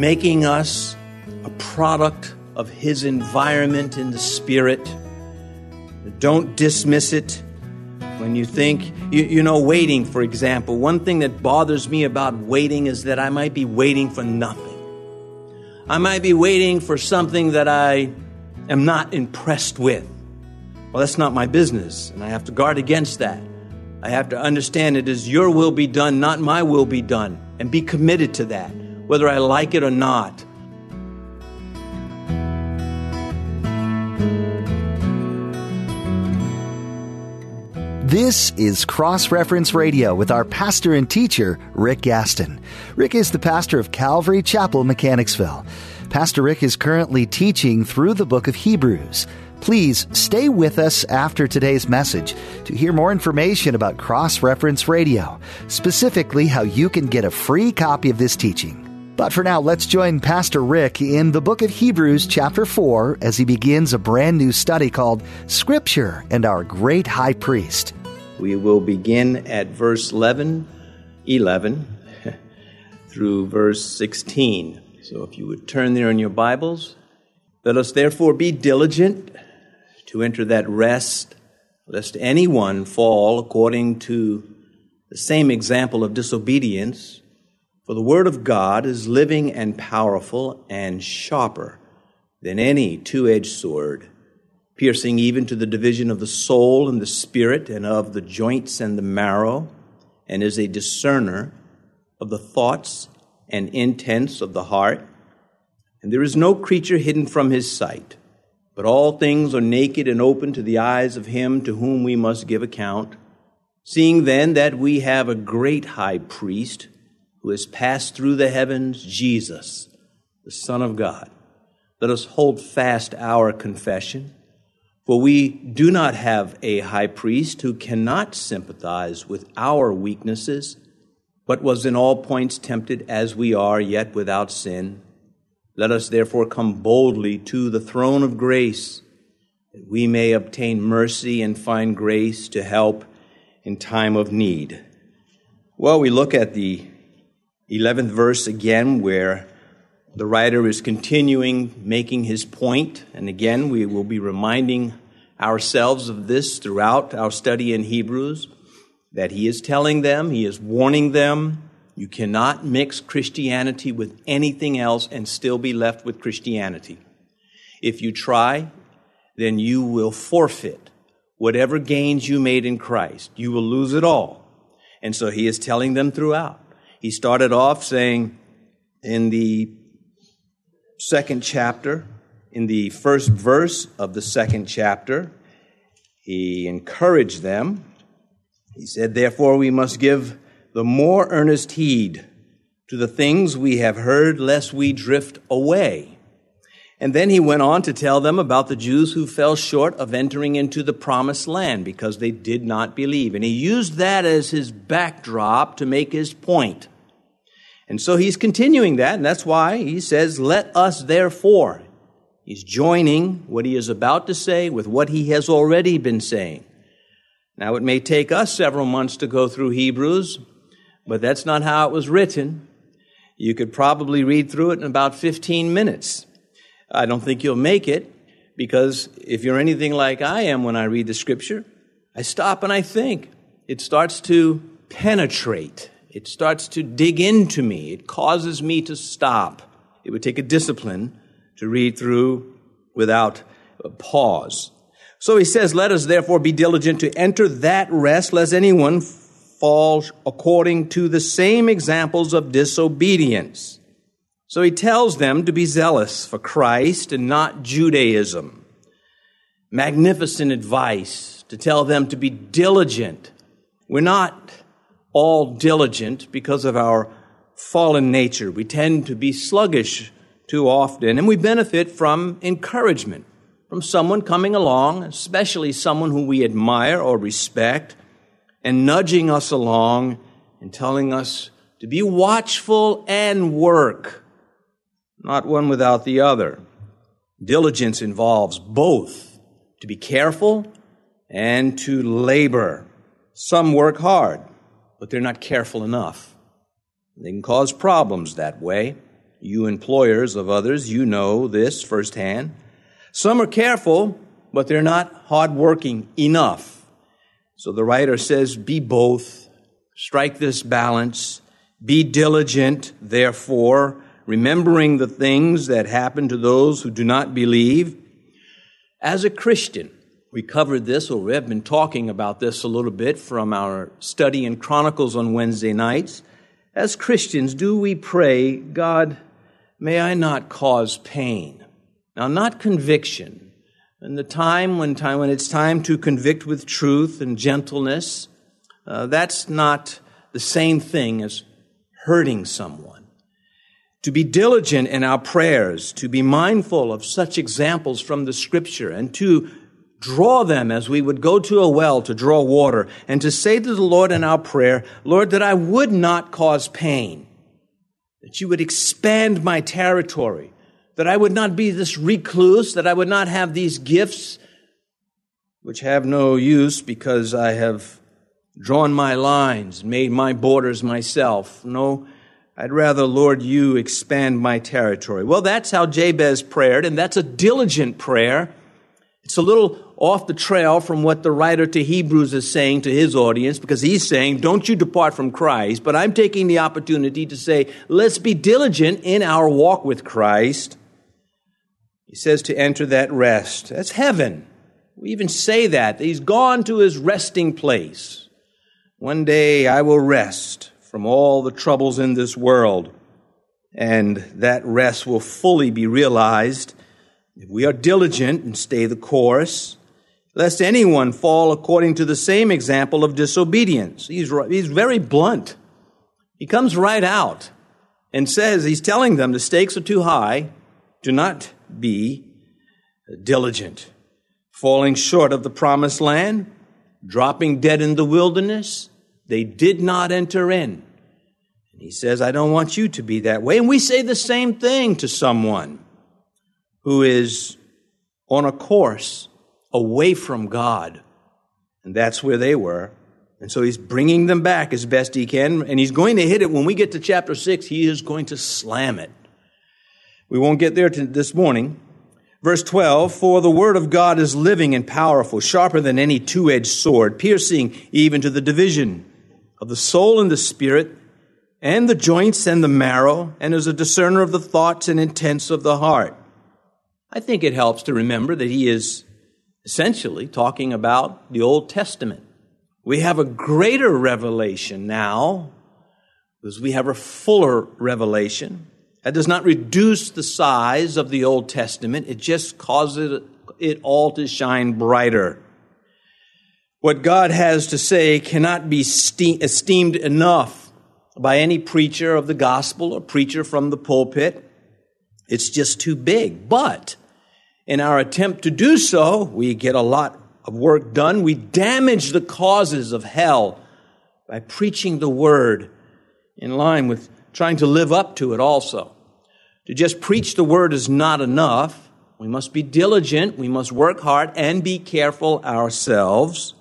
making us a product of His environment in the Spirit. Don't dismiss it when you think, you, you know, waiting, for example. One thing that bothers me about waiting is that I might be waiting for nothing. I might be waiting for something that I am not impressed with. Well, that's not my business, and I have to guard against that. I have to understand it is your will be done, not my will be done, and be committed to that, whether I like it or not. This is Cross Reference Radio with our pastor and teacher, Rick Gaston. Rick is the pastor of Calvary Chapel, Mechanicsville. Pastor Rick is currently teaching through the book of Hebrews. Please stay with us after today's message to hear more information about Cross Reference Radio, specifically how you can get a free copy of this teaching. But for now, let's join Pastor Rick in the book of Hebrews, chapter 4, as he begins a brand new study called Scripture and Our Great High Priest. We will begin at verse 11, 11 through verse 16. So if you would turn there in your Bibles, let us therefore be diligent to enter that rest, lest anyone fall according to the same example of disobedience. For the Word of God is living and powerful and sharper than any two edged sword piercing even to the division of the soul and the spirit and of the joints and the marrow, and is a discerner of the thoughts and intents of the heart. And there is no creature hidden from his sight, but all things are naked and open to the eyes of him to whom we must give account. Seeing then that we have a great high priest who has passed through the heavens, Jesus, the Son of God, let us hold fast our confession. For we do not have a high priest who cannot sympathize with our weaknesses, but was in all points tempted as we are, yet without sin. Let us therefore come boldly to the throne of grace, that we may obtain mercy and find grace to help in time of need. Well, we look at the 11th verse again, where the writer is continuing making his point, and again, we will be reminding ourselves of this throughout our study in Hebrews that he is telling them, he is warning them, you cannot mix Christianity with anything else and still be left with Christianity. If you try, then you will forfeit whatever gains you made in Christ. You will lose it all. And so he is telling them throughout. He started off saying in the second chapter, in the first verse of the second chapter, he encouraged them. He said, Therefore, we must give the more earnest heed to the things we have heard, lest we drift away. And then he went on to tell them about the Jews who fell short of entering into the promised land because they did not believe. And he used that as his backdrop to make his point. And so he's continuing that, and that's why he says, Let us therefore. He's joining what he is about to say with what he has already been saying. Now, it may take us several months to go through Hebrews, but that's not how it was written. You could probably read through it in about 15 minutes. I don't think you'll make it because if you're anything like I am when I read the scripture, I stop and I think. It starts to penetrate. It starts to dig into me. It causes me to stop. It would take a discipline to read through without pause. So he says, Let us therefore be diligent to enter that rest, lest anyone fall according to the same examples of disobedience. So he tells them to be zealous for Christ and not Judaism. Magnificent advice to tell them to be diligent. We're not all diligent because of our fallen nature. We tend to be sluggish too often, and we benefit from encouragement from someone coming along, especially someone who we admire or respect, and nudging us along and telling us to be watchful and work, not one without the other. Diligence involves both to be careful and to labor. Some work hard, but they're not careful enough. They can cause problems that way. You employers of others, you know this firsthand. Some are careful, but they're not hardworking enough. So the writer says, be both. Strike this balance. Be diligent, therefore, remembering the things that happen to those who do not believe. As a Christian, we covered this, or we have been talking about this a little bit from our study in Chronicles on Wednesday nights. As Christians, do we pray, God, may I not cause pain? Now, not conviction. In the time when, time when it's time to convict with truth and gentleness, uh, that's not the same thing as hurting someone. To be diligent in our prayers, to be mindful of such examples from the scripture, and to draw them as we would go to a well to draw water, and to say to the Lord in our prayer, Lord, that I would not cause pain, that you would expand my territory, that I would not be this recluse, that I would not have these gifts which have no use because I have drawn my lines, made my borders myself. No, I'd rather, Lord, you expand my territory. Well, that's how Jabez prayed, and that's a diligent prayer. It's a little off the trail from what the writer to Hebrews is saying to his audience because he's saying, Don't you depart from Christ. But I'm taking the opportunity to say, Let's be diligent in our walk with Christ. He says to enter that rest. That's heaven. We even say that. He's gone to his resting place. One day I will rest from all the troubles in this world, and that rest will fully be realized if we are diligent and stay the course, lest anyone fall according to the same example of disobedience. He's, he's very blunt. He comes right out and says, he's telling them the stakes are too high. Do not be diligent. Falling short of the promised land, dropping dead in the wilderness, they did not enter in. And he says, I don't want you to be that way. And we say the same thing to someone who is on a course away from God. And that's where they were. And so he's bringing them back as best he can. And he's going to hit it when we get to chapter 6. He is going to slam it. We won't get there this morning. Verse 12, for the word of God is living and powerful, sharper than any two-edged sword, piercing even to the division of the soul and the spirit, and the joints and the marrow, and is a discerner of the thoughts and intents of the heart. I think it helps to remember that he is essentially talking about the Old Testament. We have a greater revelation now because we have a fuller revelation. That does not reduce the size of the Old Testament, it just causes it all to shine brighter. What God has to say cannot be esteemed enough by any preacher of the gospel or preacher from the pulpit. It's just too big. But in our attempt to do so, we get a lot of work done. We damage the causes of hell by preaching the word in line with trying to live up to it also. To just preach the word is not enough. We must be diligent. We must work hard and be careful ourselves.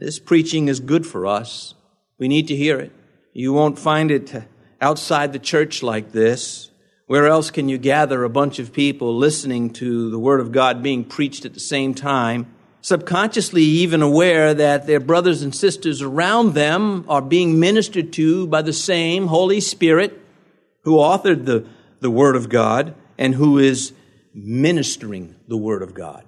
This preaching is good for us. We need to hear it. You won't find it outside the church like this. Where else can you gather a bunch of people listening to the Word of God being preached at the same time, subconsciously even aware that their brothers and sisters around them are being ministered to by the same Holy Spirit who authored the, the Word of God and who is ministering the Word of God?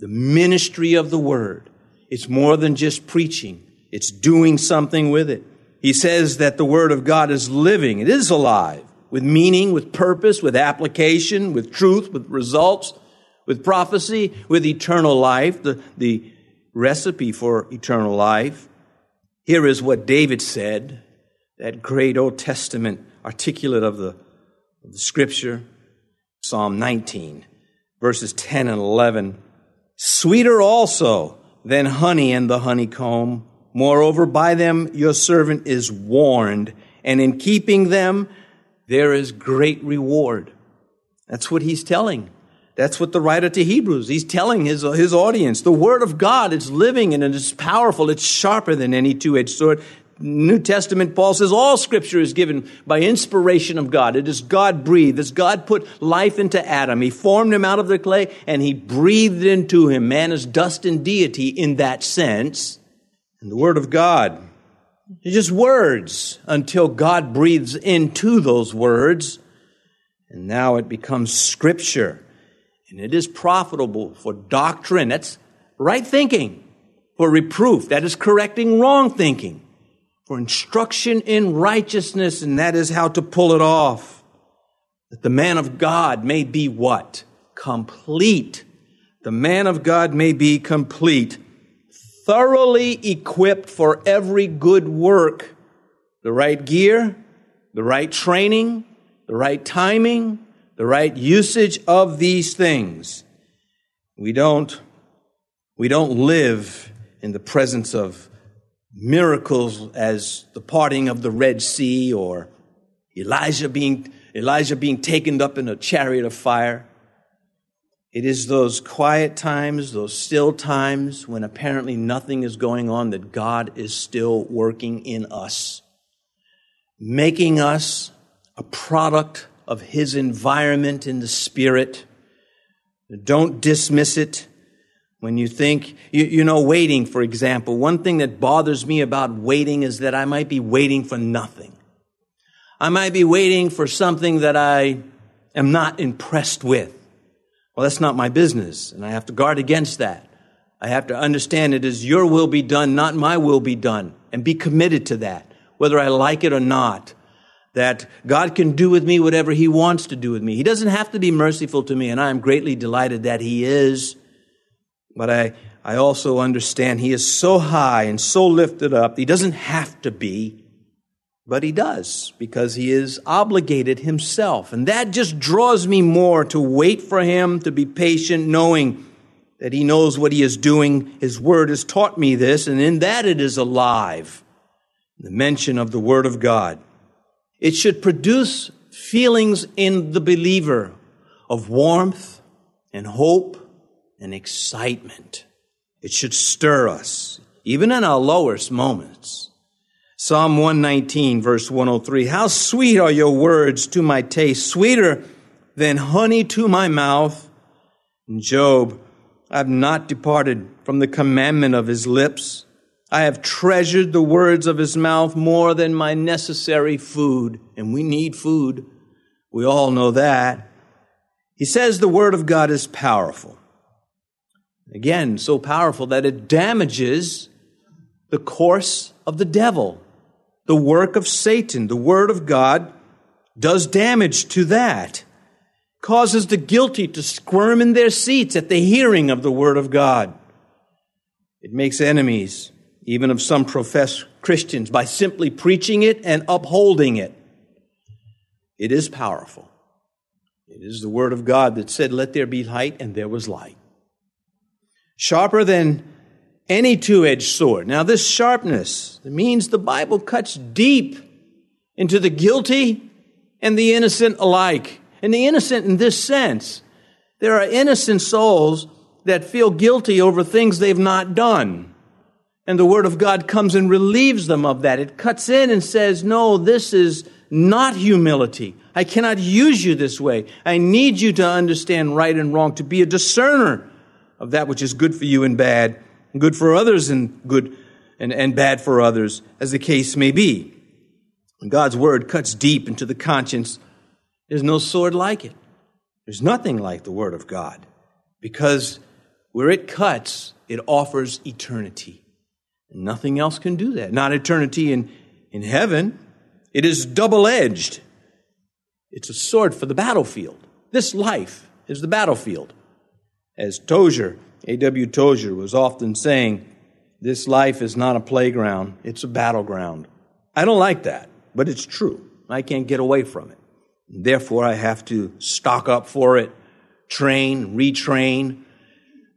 The ministry of the Word. It's more than just preaching, it's doing something with it. He says that the Word of God is living, it is alive with meaning, with purpose, with application, with truth, with results, with prophecy, with eternal life, the, the recipe for eternal life. Here is what David said, that great Old Testament articulate of the, of the scripture, Psalm 19, verses 10 and 11. Sweeter also than honey and the honeycomb. Moreover, by them your servant is warned, and in keeping them there is great reward. That's what he's telling. That's what the writer to Hebrews, he's telling his, his audience. The word of God is living and it is powerful. It's sharper than any two-edged sword, New Testament, Paul says all scripture is given by inspiration of God. It is God breathed. As God put life into Adam, he formed him out of the clay and he breathed into him. Man is dust and deity in that sense. And the Word of God is just words until God breathes into those words. And now it becomes scripture. And it is profitable for doctrine. That's right thinking. For reproof. That is correcting wrong thinking for instruction in righteousness, and that is how to pull it off. That the man of God may be what? Complete. The man of God may be complete, thoroughly equipped for every good work. The right gear, the right training, the right timing, the right usage of these things. We don't, we don't live in the presence of miracles as the parting of the Red Sea or Elijah being, Elijah being taken up in a chariot of fire. It is those quiet times, those still times when apparently nothing is going on that God is still working in us, making us a product of His environment in the Spirit. Don't dismiss it. When you think, you, you, know, waiting, for example, one thing that bothers me about waiting is that I might be waiting for nothing. I might be waiting for something that I am not impressed with. Well, that's not my business, and I have to guard against that. I have to understand it is your will be done, not my will be done, and be committed to that, whether I like it or not. That God can do with me whatever He wants to do with me. He doesn't have to be merciful to me, and I am greatly delighted that He is. But I, I also understand he is so high and so lifted up, he doesn't have to be, but he does because he is obligated himself. And that just draws me more to wait for him, to be patient, knowing that he knows what he is doing. His word has taught me this, and in that it is alive. The mention of the word of God. It should produce feelings in the believer of warmth and hope and excitement. It should stir us, even in our lowest moments. Psalm 119, verse 103 How sweet are your words to my taste, sweeter than honey to my mouth. And Job, I have not departed from the commandment of his lips. I have treasured the words of his mouth more than my necessary food. And we need food. We all know that. He says the word of God is powerful. Again, so powerful that it damages the course of the devil, the work of Satan. The Word of God does damage to that, causes the guilty to squirm in their seats at the hearing of the Word of God. It makes enemies, even of some professed Christians, by simply preaching it and upholding it. It is powerful. It is the Word of God that said, Let there be light, and there was light sharper than any two edged sword. Now, this sharpness means the Bible cuts deep into the guilty and the innocent alike. And the innocent in this sense, there are innocent souls that feel guilty over things they've not done. And the Word of God comes and relieves them of that. It cuts in and says, No, this is not humility. I cannot use you this way. I need you to understand right and wrong, to be a discerner of that which is good for you and bad, good for others and good and, and bad for others, as the case may be. When God's word cuts deep into the conscience, there's no sword like it. There's nothing like the word of God because where it cuts, it offers eternity. Nothing else can do that. Not eternity in, in heaven. It is double edged. It's a sword for the battlefield. This life is the battlefield. As Tozer, A.W. Tozer, was often saying, this life is not a playground, it's a battleground. I don't like that, but it's true. I can't get away from it. Therefore, I have to stock up for it, train, retrain,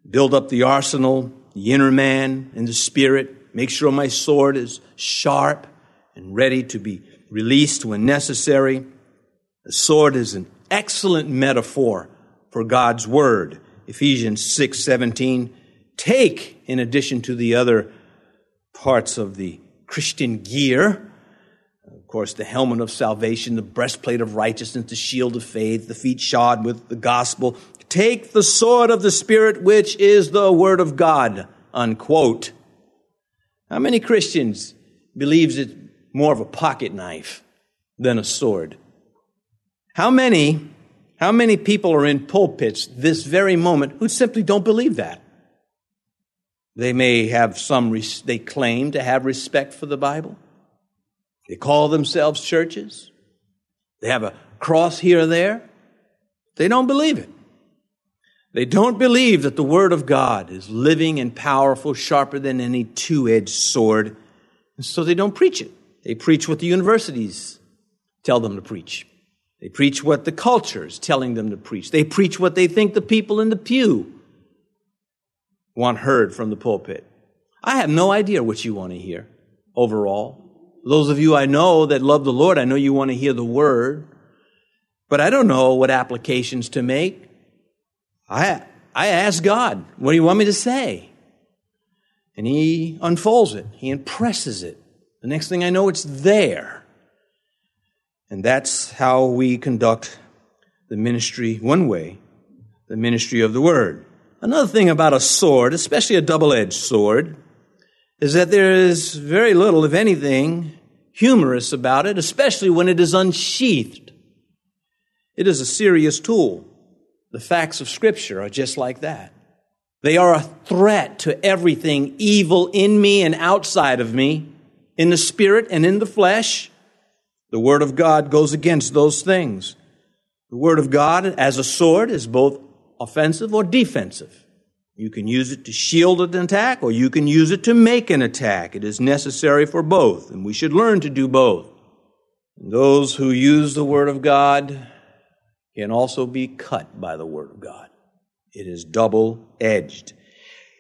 build up the arsenal, the inner man and the spirit, make sure my sword is sharp and ready to be released when necessary. The sword is an excellent metaphor for God's word. Ephesians 6 17. Take, in addition to the other parts of the Christian gear. Of course, the helmet of salvation, the breastplate of righteousness, the shield of faith, the feet shod with the gospel. Take the sword of the Spirit, which is the word of God. Unquote. How many Christians believes it's more of a pocket knife than a sword? How many, how many people are in pulpits this very moment who simply don't believe that? They may have some, they claim to have respect for the Bible. They call themselves churches. They have a cross here or there. They don't believe it. They don't believe that the Word of God is living and powerful, sharper than any two edged sword. And so they don't preach it. They preach what the universities tell them to preach. They preach what the culture is telling them to preach. They preach what they think the people in the pew want heard from the pulpit. I have no idea what you want to hear overall. Those of you I know that love the Lord, I know you want to hear the word, but I don't know what applications to make. I, I ask God, what do you want me to say? And He unfolds it, He impresses it. The next thing I know, it's there. And that's how we conduct the ministry, one way, the ministry of the Word. Another thing about a sword, especially a double edged sword, is that there is very little, if anything, humorous about it, especially when it is unsheathed. It is a serious tool. The facts of Scripture are just like that. They are a threat to everything evil in me and outside of me, in the spirit and in the flesh. The Word of God goes against those things. The Word of God, as a sword, is both offensive or defensive. You can use it to shield an attack or you can use it to make an attack. It is necessary for both, and we should learn to do both. And those who use the Word of God can also be cut by the Word of God. It is double edged.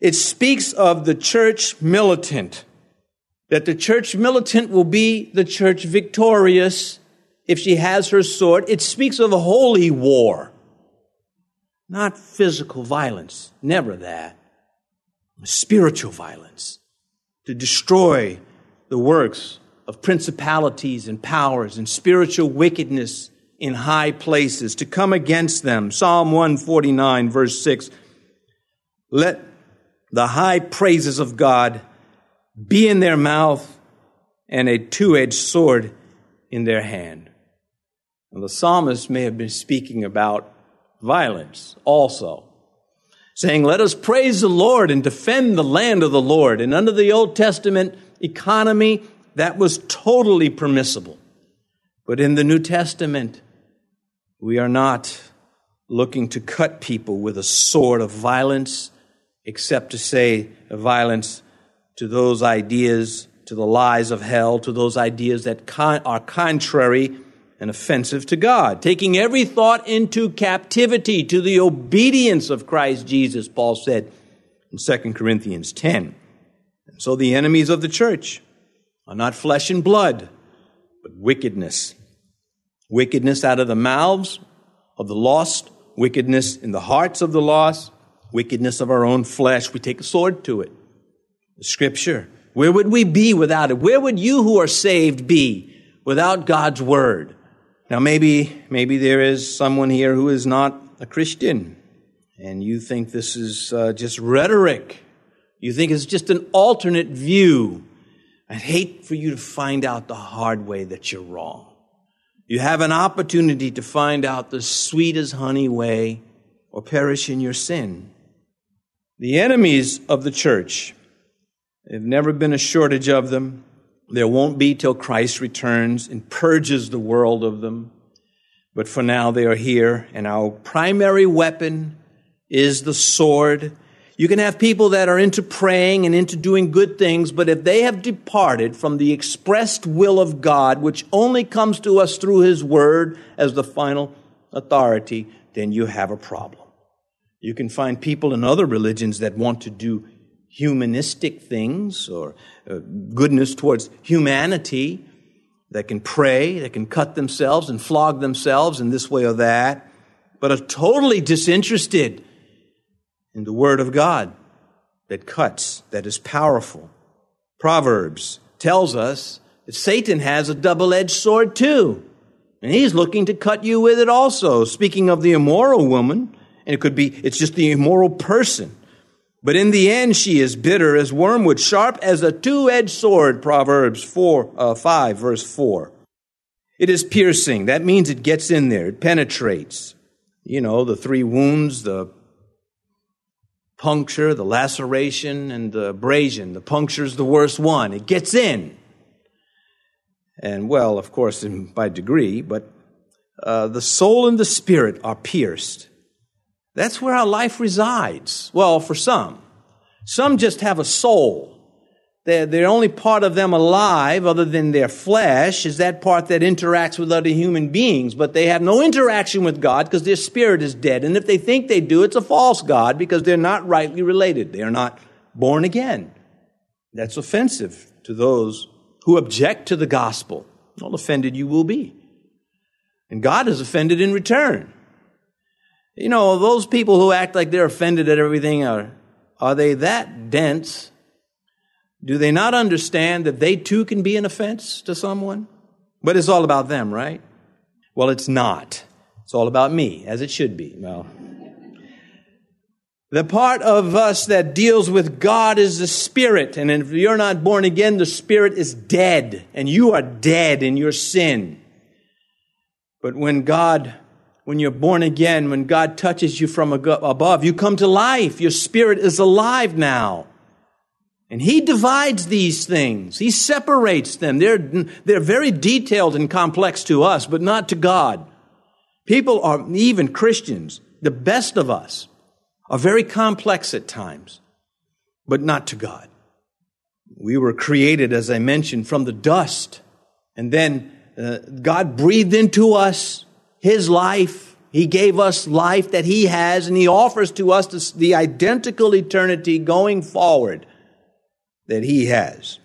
It speaks of the church militant, that the church militant will be the church victorious if she has her sword. It speaks of a holy war not physical violence, never that. Spiritual violence to destroy the works of principalities and powers and spiritual wickedness in high places, to come against them. Psalm 149, verse 6. Let the high praises of God be in their mouth and a two edged sword in their hand. And the psalmist may have been speaking about violence also, saying, Let us praise the Lord and defend the land of the Lord. And under the Old Testament economy, that was totally permissible. But in the New Testament, we are not looking to cut people with a sword of violence, except to say violence to those ideas, to the lies of hell, to those ideas that con- are contrary and offensive to God, taking every thought into captivity to the obedience of Christ Jesus, Paul said in 2 Corinthians 10. And so the enemies of the church are not flesh and blood, but wickedness. Wickedness out of the mouths of the lost, wickedness in the hearts of the lost, wickedness of our own flesh. We take a sword to it. Scripture. Where would we be without it? Where would you who are saved be without God's word? Now, maybe, maybe there is someone here who is not a Christian, and you think this is uh, just rhetoric. You think it's just an alternate view. I'd hate for you to find out the hard way that you're wrong. You have an opportunity to find out the sweet as honey way or perish in your sin. The enemies of the church, there have never been a shortage of them. There won't be till Christ returns and purges the world of them. But for now, they are here, and our primary weapon is the sword. You can have people that are into praying and into doing good things, but if they have departed from the expressed will of God, which only comes to us through His Word as the final authority, then you have a problem. You can find people in other religions that want to do humanistic things or uh, goodness towards humanity that can pray, that can cut themselves and flog themselves in this way or that, but are totally disinterested in the Word of God that cuts, that is powerful. Proverbs tells us that Satan has a double edged sword too. And he's looking to cut you with it also. Speaking of the immoral woman, and it could be, it's just the immoral person. But in the end, she is bitter as wormwood, sharp as a two edged sword, Proverbs 4, uh, 5, verse 4. It is piercing. That means it gets in there, it penetrates. You know, the three wounds, the puncture, the laceration, and the abrasion. The puncture is the worst one. It gets in. And, well, of course, by degree, but uh, the soul and the spirit are pierced. That's where our life resides. Well, for some. Some just have a soul. They're, the only part of them alive, other than their flesh, is that part that interacts with other human beings. But they have no interaction with God because their spirit is dead. And if they think they do, it's a false God because they're not rightly related. They are not born again. That's offensive to those who object to the gospel. All offended you will be. And God is offended in return. You know, those people who act like they're offended at everything are, are they that dense? Do they not understand that they too can be an offense to someone? But it's all about them, right? Well, it's not. It's all about me, as it should be. Well, the part of us that deals with God is the Spirit. And if you're not born again, the Spirit is dead, and you are dead in your sin. But when God when you're born again, when God touches you from above, you come to life. Your spirit is alive now. And He divides these things. He separates them. They're, they're very detailed and complex to us, but not to God. People are, even Christians, the best of us, are very complex at times, but not to God. We were created, as I mentioned, from the dust. And then uh, God breathed into us his life. He gave us life that He has, and He offers to us the, identical eternity going forward that He has.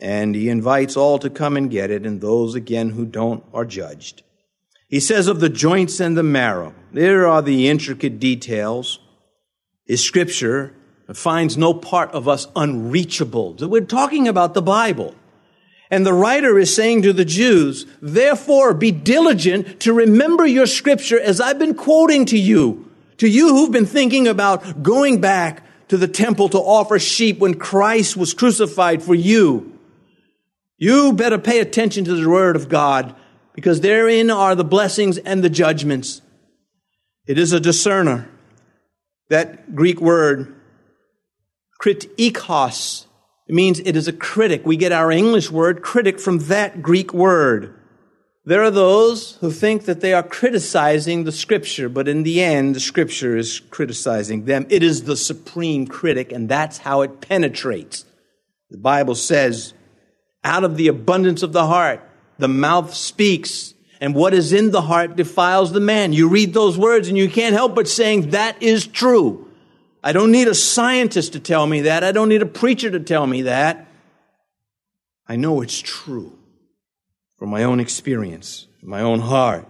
And He invites all to come and get it, and those again who don't are judged. He says of the joints and the marrow, there are the intricate details. His scripture finds no part of us unreachable. We're talking about the Bible. And the writer is saying to the Jews, therefore be diligent to remember your scripture as I've been quoting to you. To you who've been thinking about going back to the temple to offer sheep when Christ was crucified for you. You better pay attention to the word of God because therein are the blessings and the judgments. It is a discerner. That Greek word, kritikos, it means it is a critic. We get our English word critic from that Greek word. There are those who think that they are criticizing the scripture, but in the end, the scripture is criticizing them. It is the supreme critic, and that's how it penetrates. The Bible says, out of the abundance of the heart, the mouth speaks, and what is in the heart defiles the man. You read those words and you can't help but saying that is true. I don't need a scientist to tell me that. I don't need a preacher to tell me that. I know it's true from my own experience, my own heart.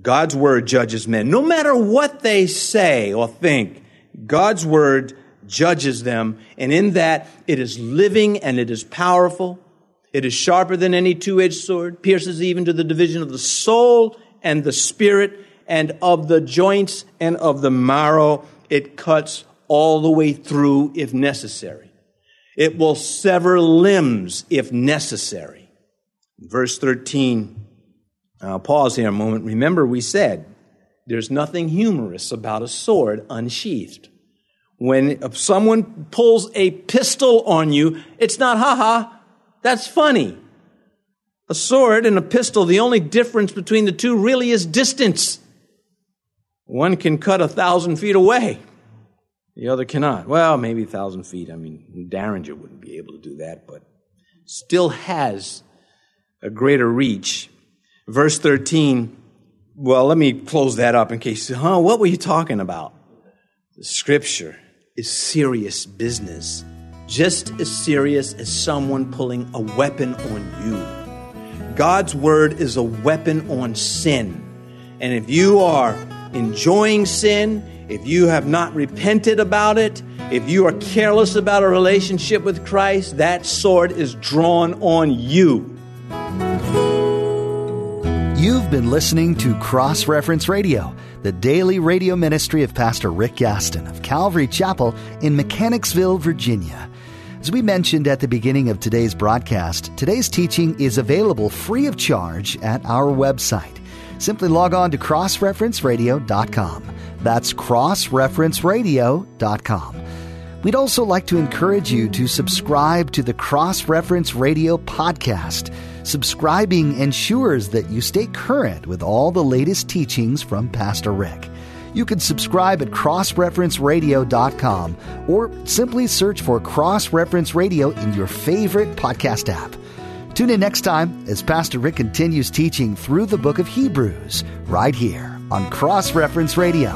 God's word judges men. No matter what they say or think, God's word judges them. And in that, it is living and it is powerful. It is sharper than any two edged sword, pierces even to the division of the soul and the spirit and of the joints and of the marrow. It cuts all the way through if necessary. It will sever limbs if necessary. Verse 13, I'll pause here a moment. Remember, we said there's nothing humorous about a sword unsheathed. When someone pulls a pistol on you, it's not haha, that's funny. A sword and a pistol, the only difference between the two really is distance. One can cut a thousand feet away. The other cannot. Well, maybe a thousand feet. I mean, Derringer wouldn't be able to do that, but still has a greater reach. Verse 13. Well, let me close that up in case, huh? What were you talking about? The scripture is serious business. Just as serious as someone pulling a weapon on you. God's word is a weapon on sin. And if you are enjoying sin, if you have not repented about it, if you are careless about a relationship with Christ, that sword is drawn on you. You've been listening to Cross Reference Radio, the daily radio ministry of Pastor Rick Gaston of Calvary Chapel in Mechanicsville, Virginia. As we mentioned at the beginning of today's broadcast, today's teaching is available free of charge at our website. Simply log on to crossreferenceradio.com. That's crossreferenceradio.com. We'd also like to encourage you to subscribe to the Cross Reference Radio podcast. Subscribing ensures that you stay current with all the latest teachings from Pastor Rick. You can subscribe at crossreferenceradio.com or simply search for Cross Reference Radio in your favorite podcast app. Tune in next time as Pastor Rick continues teaching through the book of Hebrews right here on Cross Reference Radio.